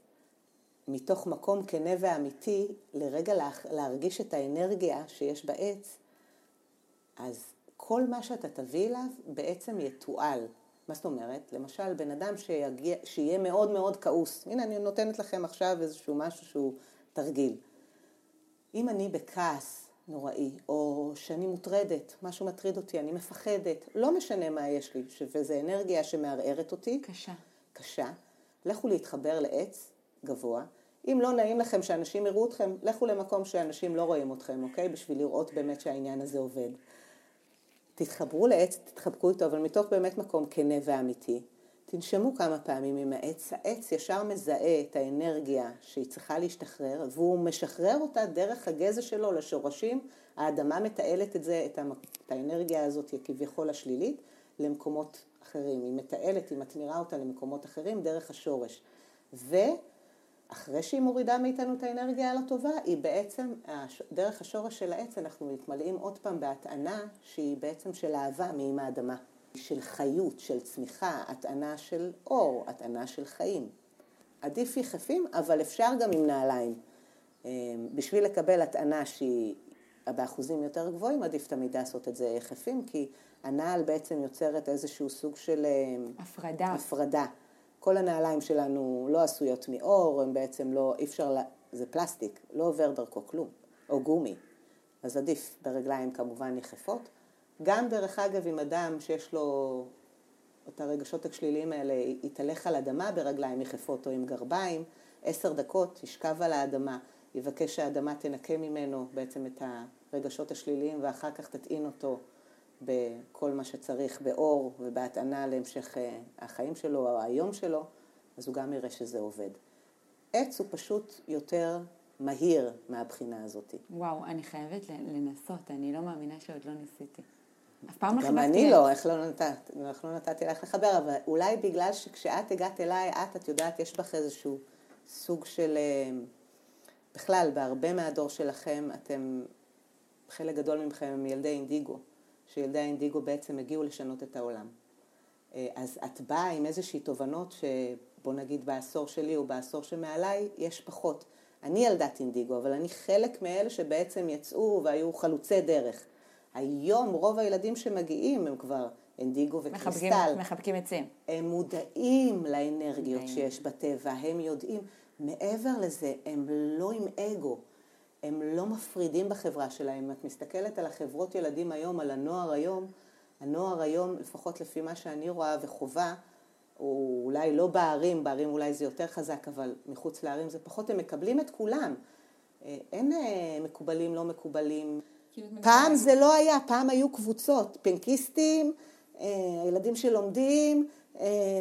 מתוך מקום כנה ואמיתי, לרגע להרגיש את האנרגיה שיש בעץ, אז כל מה שאתה תביא אליו בעצם יתועל. מה זאת אומרת? למשל, בן אדם שיגיע, שיהיה מאוד מאוד כעוס. הנה, אני נותנת לכם עכשיו איזשהו משהו שהוא תרגיל. אם אני בכעס נוראי, או שאני מוטרדת, משהו מטריד אותי, אני מפחדת, לא משנה מה יש לי, וזו אנרגיה שמערערת אותי. קשה. קשה. לכו להתחבר לעץ גבוה. אם לא נעים לכם שאנשים יראו אתכם, לכו למקום שאנשים לא רואים אתכם, אוקיי? בשביל לראות באמת שהעניין הזה עובד. תתחברו לעץ, תתחבקו איתו, אבל מתוך באמת מקום כנה ואמיתי. תנשמו כמה פעמים עם העץ, העץ ישר מזהה את האנרגיה שהיא צריכה להשתחרר, והוא משחרר אותה דרך הגזע שלו לשורשים, האדמה מתעלת את זה, את האנרגיה הזאת כביכול השלילית, למקומות אחרים. היא מתעלת, היא מתמירה אותה למקומות אחרים דרך השורש. ו... אחרי שהיא מורידה מאיתנו את האנרגיה הלא טובה, היא בעצם, דרך השורש של העץ אנחנו מתמלאים עוד פעם בהטענה שהיא בעצם של אהבה מאם האדמה, של חיות, של צמיחה, הטענה של אור, הטענה של חיים. עדיף יחפים, אבל אפשר גם עם נעליים. אמ, בשביל לקבל הטענה שהיא באחוזים יותר גבוהים, עדיף תמיד לעשות את זה יחפים, כי הנעל בעצם יוצרת איזשהו סוג של... אמ, הפרדה. הפרדה. כל הנעליים שלנו לא עשויות מאור, הם בעצם לא, אי אפשר, זה פלסטיק, לא עובר דרכו כלום, או גומי. אז עדיף ברגליים כמובן יחפות. גם דרך אגב עם אדם שיש לו את הרגשות השליליים האלה, יתהלך על אדמה ברגליים יחפות או עם גרביים, עשר דקות ישכב על האדמה, יבקש שהאדמה תנקה ממנו בעצם את הרגשות השליליים ואחר כך תטעין אותו בכל מה שצריך, באור ובהטענה להמשך אה, החיים שלו או היום שלו, אז הוא גם יראה שזה עובד. עץ הוא פשוט יותר מהיר מהבחינה הזאת. וואו, אני חייבת לנסות, אני לא מאמינה שעוד לא ניסיתי. אף פעם לא חיבקתי גם אני לא, איך לא נתת, איך לא נתתי לך לחבר, אבל אולי בגלל שכשאת הגעת אליי, את, את יודעת, יש בך איזשהו סוג של, אה, בכלל, בהרבה מהדור שלכם, אתם, חלק גדול מכם הם ילדי אינדיגו. שילדי האינדיגו בעצם הגיעו לשנות את העולם. אה, אז את באה עם איזושהי תובנות שבוא נגיד בעשור שלי או בעשור שמעליי יש פחות. אני ילדת אינדיגו, אבל אני חלק מאלה שבעצם יצאו והיו חלוצי דרך. היום רוב הילדים שמגיעים הם כבר אינדיגו וקריסטל. מחבקים, מחבקים עצים. הם מודעים לאנרגיות שיש בטבע, הם יודעים. מעבר לזה, הם לא עם אגו. הם לא מפרידים בחברה שלהם. אם את מסתכלת על החברות ילדים היום, על הנוער היום, הנוער היום, לפחות לפי מה שאני רואה וחובה, הוא אולי לא בערים, בערים אולי זה יותר חזק, אבל מחוץ לערים זה פחות, הם מקבלים את כולם. אה, אין אה, מקובלים, לא מקובלים. כאילו פעם זה לא היה, פעם היו קבוצות, פנקיסטים, אה, ילדים שלומדים,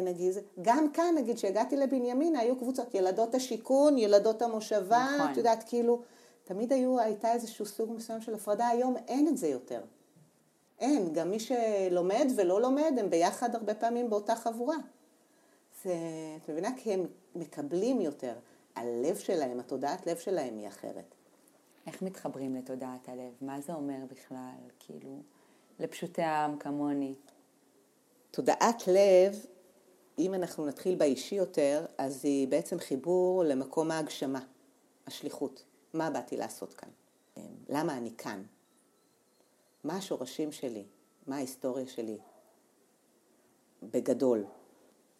נגיד, גם כאן, נגיד, כשהגעתי לבנימינה, היו קבוצות, ילדות השיכון, ילדות המושבה, נכון. את יודעת, כאילו, תמיד היו, הייתה איזשהו סוג מסוים של הפרדה, היום אין את זה יותר. אין, גם מי שלומד ולא לומד, הם ביחד הרבה פעמים באותה חבורה. זה, את מבינה? כי הם מקבלים יותר. הלב שלהם, התודעת לב שלהם היא אחרת. איך מתחברים לתודעת הלב? מה זה אומר בכלל? כאילו, לפשוטי העם כמוני. תודעת לב, אם אנחנו נתחיל באישי יותר, אז היא בעצם חיבור למקום ההגשמה, השליחות. מה באתי לעשות כאן? למה אני כאן? מה השורשים שלי? מה ההיסטוריה שלי? בגדול.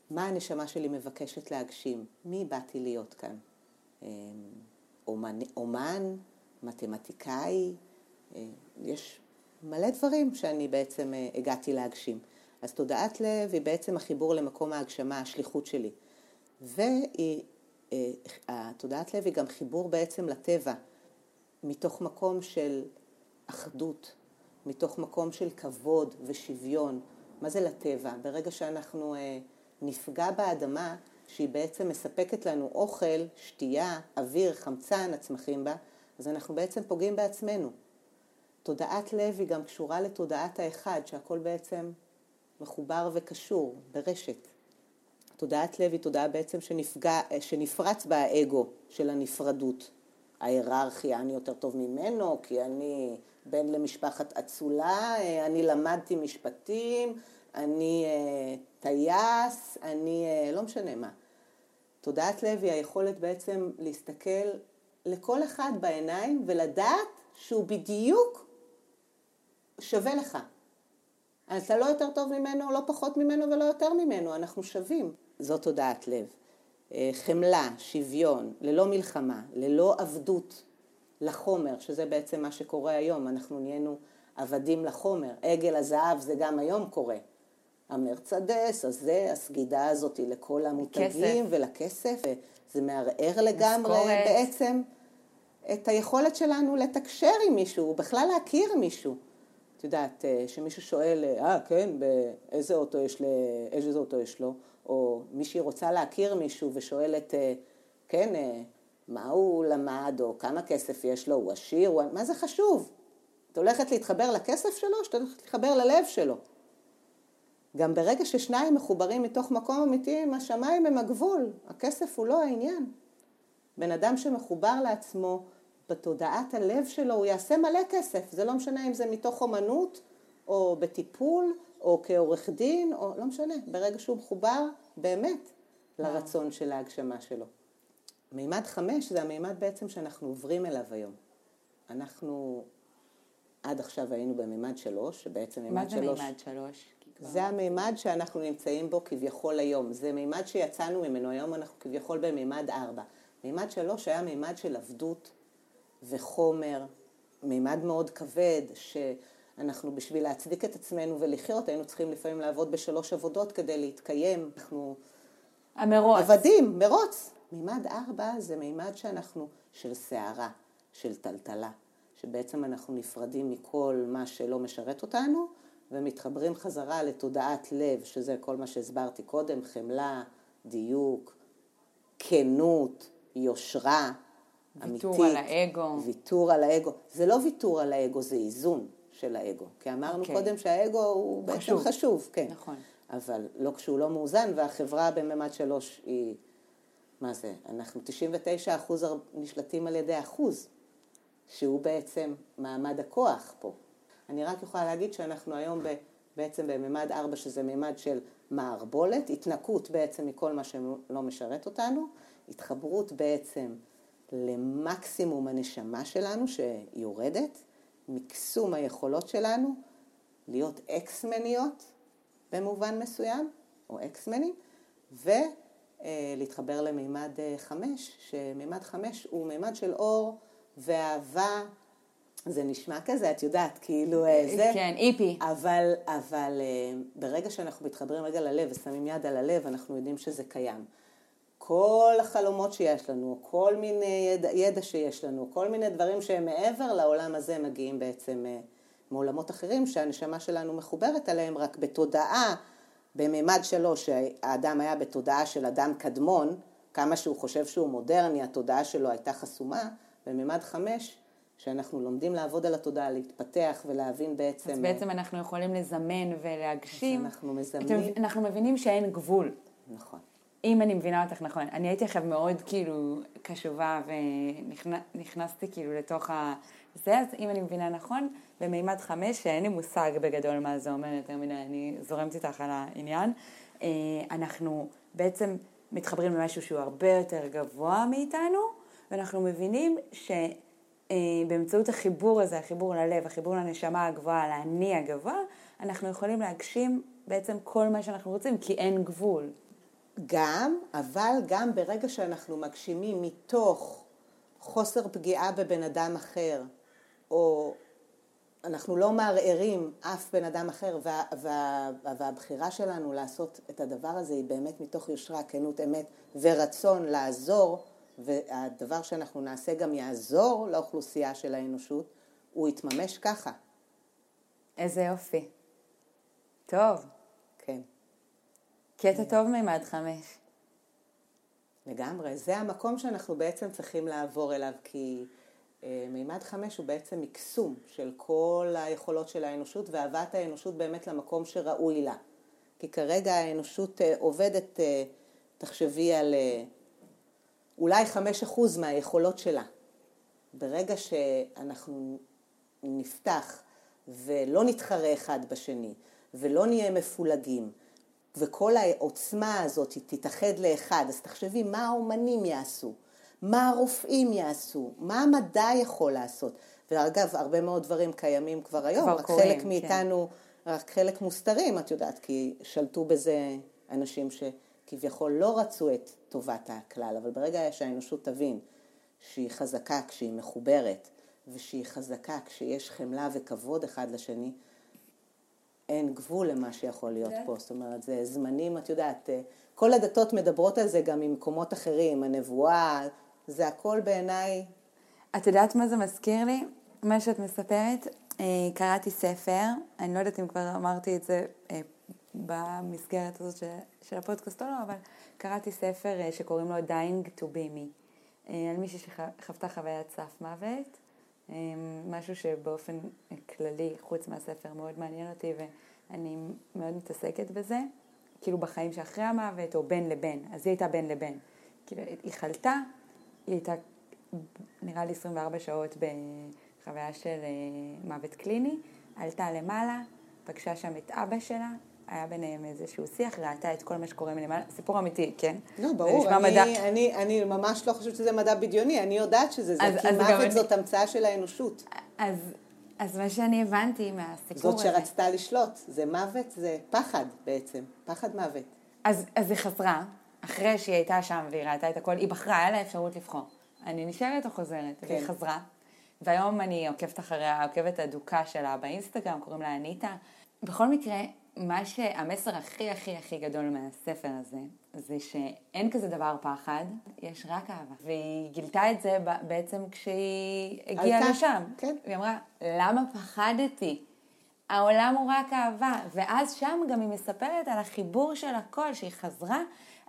מה הנשמה שלי מבקשת להגשים? מי באתי להיות כאן? אמ, אומן, אומן מתמטיקאי, אה, יש מלא דברים שאני בעצם אה, הגעתי להגשים. אז תודעת לב היא בעצם החיבור למקום ההגשמה, השליחות שלי. והיא התודעת לב היא גם חיבור בעצם לטבע, מתוך מקום של אחדות, מתוך מקום של כבוד ושוויון. מה זה לטבע? ברגע שאנחנו אה, נפגע באדמה, שהיא בעצם מספקת לנו אוכל, שתייה, אוויר, חמצן, הצמחים בה, אז אנחנו בעצם פוגעים בעצמנו. תודעת לב היא גם קשורה לתודעת האחד, שהכל בעצם מחובר וקשור ברשת. תודעת לב היא תודעה בעצם שנפגע, שנפרץ בה האגו של הנפרדות. ההיררכיה, אני יותר טוב ממנו, כי אני בן למשפחת אצולה, אני למדתי משפטים, אני אה, טייס, אני אה, לא משנה מה. תודעת לב היא היכולת בעצם להסתכל לכל אחד בעיניים ולדעת שהוא בדיוק שווה לך. אתה לא יותר טוב ממנו, לא פחות ממנו ולא יותר ממנו, אנחנו שווים. זאת תודעת לב. אה, חמלה, שוויון, ללא מלחמה, ללא עבדות לחומר, שזה בעצם מה שקורה היום, אנחנו נהיינו עבדים לחומר. עגל הזהב זה גם היום קורה. המרצדס, הזה, הסגידה הזאת לכל המותגים כסף. ולכסף, זה מערער לגמרי משכורת. בעצם את היכולת שלנו לתקשר עם מישהו, בכלל להכיר מישהו. את יודעת, אה, שמישהו שואל, אה, כן, באיזה אוטו יש, ל... איזה אוטו יש לו, או מישהי רוצה להכיר מישהו ושואלת, אה, כן, אה, מה הוא למד, או כמה כסף יש לו, הוא עשיר, הוא... מה זה חשוב? את הולכת להתחבר לכסף שלו, או שאת הולכת להתחבר ללב שלו? גם ברגע ששניים מחוברים מתוך מקום אמיתי, השמיים הם הגבול, הכסף הוא לא העניין. בן אדם שמחובר לעצמו בתודעת הלב שלו, הוא יעשה מלא כסף, זה לא משנה אם זה מתוך אומנות, או בטיפול, או כעורך דין, או לא משנה, ברגע שהוא מחובר באמת לרצון של ההגשמה שלו. מימד חמש זה המימד בעצם שאנחנו עוברים אליו היום. אנחנו עד עכשיו היינו במימד שלוש, שבעצם מימד שלוש... מה זה מימד שלוש? זה המימד שאנחנו נמצאים בו כביכול היום. זה מימד שיצאנו ממנו, היום אנחנו כביכול במימד ארבע. מימד שלוש היה מימד של עבדות וחומר, מימד מאוד כבד, שאנחנו בשביל להצדיק את עצמנו ולחיות, היינו צריכים לפעמים לעבוד בשלוש עבודות כדי להתקיים. אנחנו... המרוץ. עבדים, מרוץ. מימד ארבע זה מימד שאנחנו, של סערה, של טלטלה, שבעצם אנחנו נפרדים מכל מה שלא משרת אותנו, ומתחברים חזרה לתודעת לב, שזה כל מה שהסברתי קודם, חמלה, דיוק, כנות, יושרה, ויתור אמיתית. ויתור על האגו. ויתור על האגו. זה לא ויתור על האגו, זה איזון של האגו. כי אמרנו okay. אוקיי. קודם שהאגו הוא חשוב. בעצם חשוב, כן. נכון. אבל לא כשהוא לא מאוזן, והחברה בממד שלוש היא, מה זה, אנחנו 99 אחוז נשלטים על ידי אחוז, שהוא בעצם מעמד הכוח פה. אני רק יכולה להגיד שאנחנו היום ב, בעצם בממד ארבע, שזה ממד של מערבולת, התנקות בעצם מכל מה שלא משרת אותנו, התחברות בעצם למקסימום הנשמה שלנו שיורדת, מקסום היכולות שלנו, להיות אקסמניות במובן מסוים, או אקסמנים, ולהתחבר למימד אה, חמש, שמימד חמש הוא מימד של אור ואהבה. זה נשמע כזה, את יודעת, כאילו אה, זה. כן, איפי. אבל, אבל אה, ברגע שאנחנו מתחברים רגע ללב ושמים יד על הלב, אנחנו יודעים שזה קיים. כל החלומות שיש לנו, כל מיני ידע, ידע שיש לנו, כל מיני דברים שהם מעבר לעולם הזה מגיעים בעצם אה, מעולמות אחרים שהנשמה שלנו מחוברת אליהם רק בתודעה, בממד שלו שהאדם היה בתודעה של אדם קדמון, כמה שהוא חושב שהוא מודרני, התודעה שלו הייתה חסומה, בממד חמש שאנחנו לומדים לעבוד על התודעה, להתפתח ולהבין בעצם... אז בעצם אנחנו יכולים לזמן ולהגשים. אנחנו מזמנים. אנחנו מבינים שאין גבול. נכון. אם אני מבינה אותך נכון, אני הייתי עכשיו מאוד כאילו קשובה ונכנסתי כאילו לתוך ה... זה, אז אם אני מבינה נכון, במימד חמש, שאין לי מושג בגדול מה זה אומר יותר מדי, אני זורמת איתך על העניין, אה, אנחנו בעצם מתחברים למשהו שהוא הרבה יותר גבוה מאיתנו, ואנחנו מבינים שבאמצעות אה, החיבור הזה, החיבור ללב, החיבור לנשמה הגבוהה, לאני הגבוה, אנחנו יכולים להגשים בעצם כל מה שאנחנו רוצים, כי אין גבול. גם, אבל גם ברגע שאנחנו מגשימים מתוך חוסר פגיעה בבן אדם אחר, או אנחנו לא מערערים אף בן אדם אחר, וה, וה, והבחירה שלנו לעשות את הדבר הזה היא באמת מתוך יושרה, כנות אמת ורצון לעזור, והדבר שאנחנו נעשה גם יעזור לאוכלוסייה של האנושות, הוא יתממש ככה. איזה יופי. טוב. כן. קטע טוב מימד חמש. לגמרי, זה המקום שאנחנו בעצם צריכים לעבור אליו, כי אה, מימד חמש הוא בעצם מקסום של כל היכולות של האנושות והבאת האנושות באמת למקום שראוי לה. כי כרגע האנושות אה, עובדת, אה, תחשבי על אולי חמש אחוז מהיכולות שלה. ברגע שאנחנו נפתח ולא נתחרה אחד בשני ולא נהיה מפולגים וכל העוצמה הזאת תתאחד לאחד, אז תחשבי מה האומנים יעשו, מה הרופאים יעשו, מה המדע יכול לעשות. ואגב, הרבה מאוד דברים קיימים כבר היום, כבר רק קוראים, חלק כן. מאיתנו, כן. רק חלק מוסתרים, את יודעת, כי שלטו בזה אנשים שכביכול לא רצו את טובת הכלל, אבל ברגע שהאנושות תבין שהיא חזקה כשהיא מחוברת, ושהיא חזקה כשיש חמלה וכבוד אחד לשני, אין גבול למה שיכול להיות כן. פה. זאת אומרת, זה זמנים, את יודעת, כל הדתות מדברות על זה גם ממקומות אחרים, הנבואה, זה הכל בעיניי... את יודעת מה זה מזכיר לי? מה שאת מספרת, אה, קראתי ספר, אני לא יודעת אם כבר אמרתי את זה אה, במסגרת הזאת של הפודקאסט או לא, אבל קראתי ספר אה, שקוראים לו Dying to be me, על מישהי שחוותה חוויית סף מוות, משהו שבאופן כללי, חוץ מהספר, מאוד מעניין אותי ואני מאוד מתעסקת בזה, כאילו בחיים שאחרי המוות או בין לבין, אז היא הייתה בין לבין. כאילו, היא חלתה, היא הייתה נראה לי 24 שעות חוויה של אה, מוות קליני, עלתה למעלה, פגשה שם את אבא שלה, היה ביניהם איזשהו שיח, ראתה את כל מה שקורה מלמעלה, סיפור אמיתי, כן? לא, ברור, אני, מדע... אני, אני ממש לא חושבת שזה מדע בדיוני, אני יודעת שזה זה, אז, כי אז מוות גם... זאת המצאה של האנושות. אז, אז מה שאני הבנתי מהסיפור הזה... זאת שרצתה לשלוט, זה מוות, זה פחד בעצם, פחד מוות. אז, אז היא חזרה, אחרי שהיא הייתה שם והיא ראתה את הכל, היא בחרה, היה לה אפשרות לבחור. אני נשארת או חוזרת? כן. והיא חזרה. והיום אני עוקבת אחריה, עוקבת אדוקה שלה באינסטגרם, קוראים לה אניטה. בכל מקרה, מה שהמסר הכי הכי הכי גדול מהספר הזה, זה שאין כזה דבר פחד, יש רק אהבה. והיא גילתה את זה בעצם כשהיא הגיעה לשם. כן. היא אמרה, למה פחדתי? העולם הוא רק אהבה. ואז שם גם היא מספרת על החיבור של הכל, שהיא חזרה,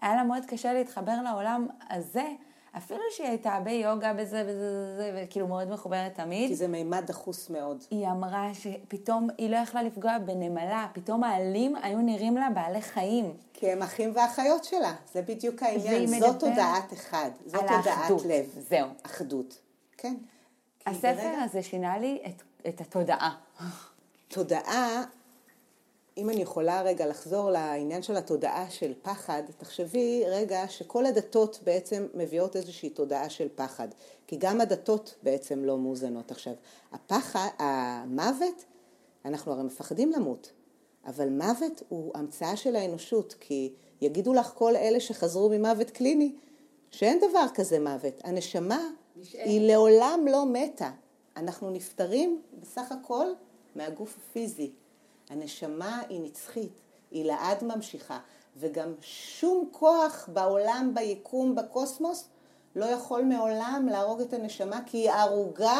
היה לה מאוד קשה להתחבר לעולם הזה. אפילו שהיא הייתה ביוגה בזה וזה וזה, וכאילו מאוד מחוברת תמיד. כי זה מימד דחוס מאוד. היא אמרה שפתאום היא לא יכלה לפגוע בנמלה, פתאום העלים היו נראים לה בעלי חיים. כי הם אחים ואחיות שלה, זה בדיוק העניין, זאת תודעת אחד, זאת תודעת. לב. זהו. אחדות, כן. הספר ברגע... הזה שינה לי את, את התודעה. תודעה אם אני יכולה רגע לחזור לעניין של התודעה של פחד, תחשבי רגע שכל הדתות בעצם מביאות איזושהי תודעה של פחד, כי גם הדתות בעצם לא מאוזנות עכשיו. הפחד, המוות, אנחנו הרי מפחדים למות, אבל מוות הוא המצאה של האנושות, כי יגידו לך כל אלה שחזרו ממוות קליני, שאין דבר כזה מוות. הנשמה נשאר. היא לעולם לא מתה. אנחנו נפטרים בסך הכל מהגוף הפיזי. הנשמה היא נצחית, היא לעד ממשיכה, וגם שום כוח בעולם, ביקום, בקוסמוס, לא יכול מעולם להרוג את הנשמה, כי היא ערוגה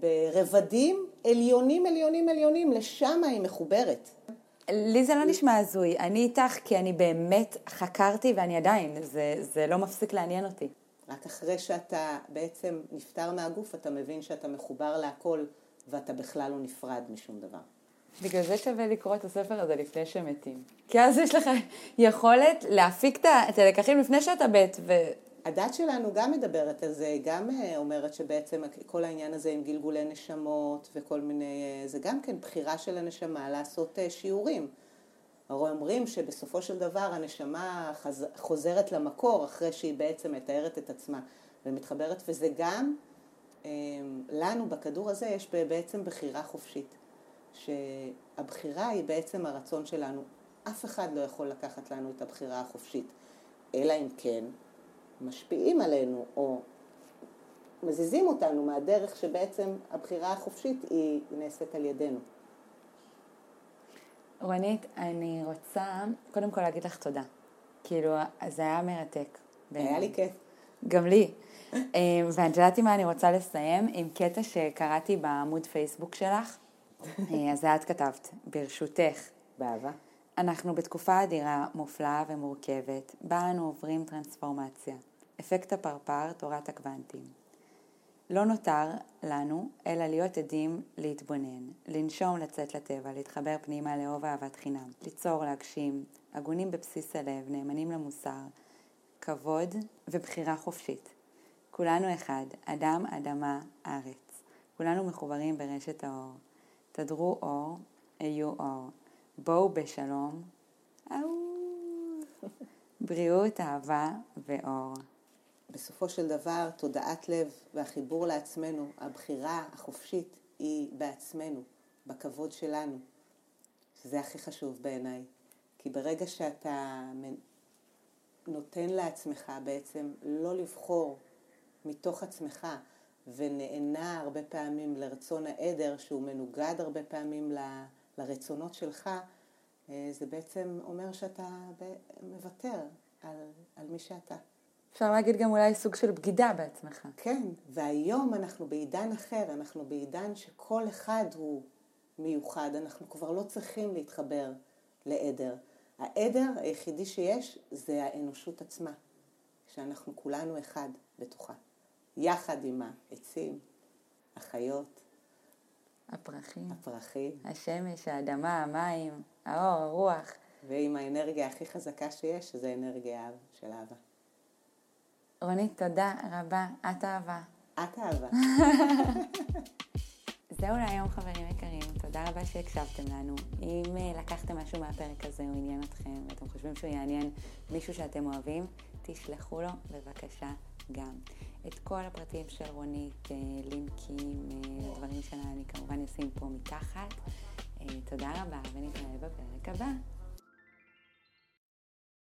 ברבדים עליונים, עליונים, עליונים, לשם היא מחוברת. לי זה לא נשמע הזוי, אני איתך כי אני באמת חקרתי ואני עדיין, זה, זה לא מפסיק לעניין אותי. רק אחרי שאתה בעצם נפטר מהגוף, אתה מבין שאתה מחובר להכל ואתה בכלל לא נפרד משום דבר. בגלל זה שווה לקרוא את הספר הזה לפני שמתים. כי אז יש לך יכולת להפיק את הלקחים לפני שאתה מת. ו... הדת שלנו גם מדברת על זה, גם אה, אומרת שבעצם כל העניין הזה עם גלגולי נשמות וכל מיני, אה, זה גם כן בחירה של הנשמה לעשות אה, שיעורים. הרי אומרים שבסופו של דבר הנשמה חוזרת למקור אחרי שהיא בעצם מתארת את עצמה ומתחברת, וזה גם לנו בכדור הזה יש בעצם בחירה חופשית. שהבחירה היא בעצם הרצון שלנו. אף אחד לא יכול לקחת לנו את הבחירה החופשית, אלא אם כן משפיעים עלינו או מזיזים אותנו מהדרך שבעצם הבחירה החופשית היא נעשית על ידינו. רונית, אני רוצה קודם כל להגיד לך תודה. כאילו, זה היה מרתק. היה לי כיף. גם לי. (laughs) אה, ואת יודעת עם מה אני רוצה לסיים? עם קטע שקראתי בעמוד פייסבוק שלך. אה, אז את כתבת, ברשותך. באהבה. אנחנו בתקופה אדירה, מופלאה ומורכבת, בה אנו עוברים טרנספורמציה. אפקט הפרפר, תורת הקוונטים. לא נותר לנו אלא להיות עדים להתבונן, לנשום לצאת לטבע, להתחבר פנימה לאהוב אהבת חינם, ליצור, להגשים, הגונים בבסיס הלב, נאמנים למוסר, כבוד ובחירה חופשית. כולנו אחד, אדם, אדמה, ארץ. כולנו מחוברים ברשת האור. תדרו אור, היו אור. בואו בשלום. בריאות, אהבה ואור. בסופו של דבר, תודעת לב והחיבור לעצמנו, הבחירה החופשית היא בעצמנו, בכבוד שלנו. שזה הכי חשוב בעיניי. כי ברגע שאתה נותן לעצמך בעצם לא לבחור מתוך עצמך ונענה הרבה פעמים לרצון העדר שהוא מנוגד הרבה פעמים ל... לרצונות שלך, אה, זה בעצם אומר שאתה מוותר על, על מי שאתה. אפשר להגיד גם אולי סוג של בגידה בעצמך. כן, והיום אנחנו בעידן אחר, אנחנו בעידן שכל אחד הוא מיוחד, אנחנו כבר לא צריכים להתחבר לעדר. העדר היחידי שיש זה האנושות עצמה, שאנחנו כולנו אחד בתוכה, יחד עם העצים, החיות, הפרחים, הפרחים, השמש, האדמה, המים, האור, הרוח. ועם האנרגיה הכי חזקה שיש, שזה אנרגיה של אהבה. רונית, תודה רבה, את אהבה. את אהבה. (laughs) זהו להיום חברים יקרים, תודה רבה שהקשבתם לנו. אם אה, לקחתם משהו מהפרק הזה, הוא עניין אתכם, ואתם חושבים שהוא יעניין מישהו שאתם אוהבים, תשלחו לו בבקשה גם. את כל הפרטים של רונית, אה, לינקים, אה, דברים שלה, אני כמובן אשים פה מתחת. תודה רבה, ונתראה בפרק הבא.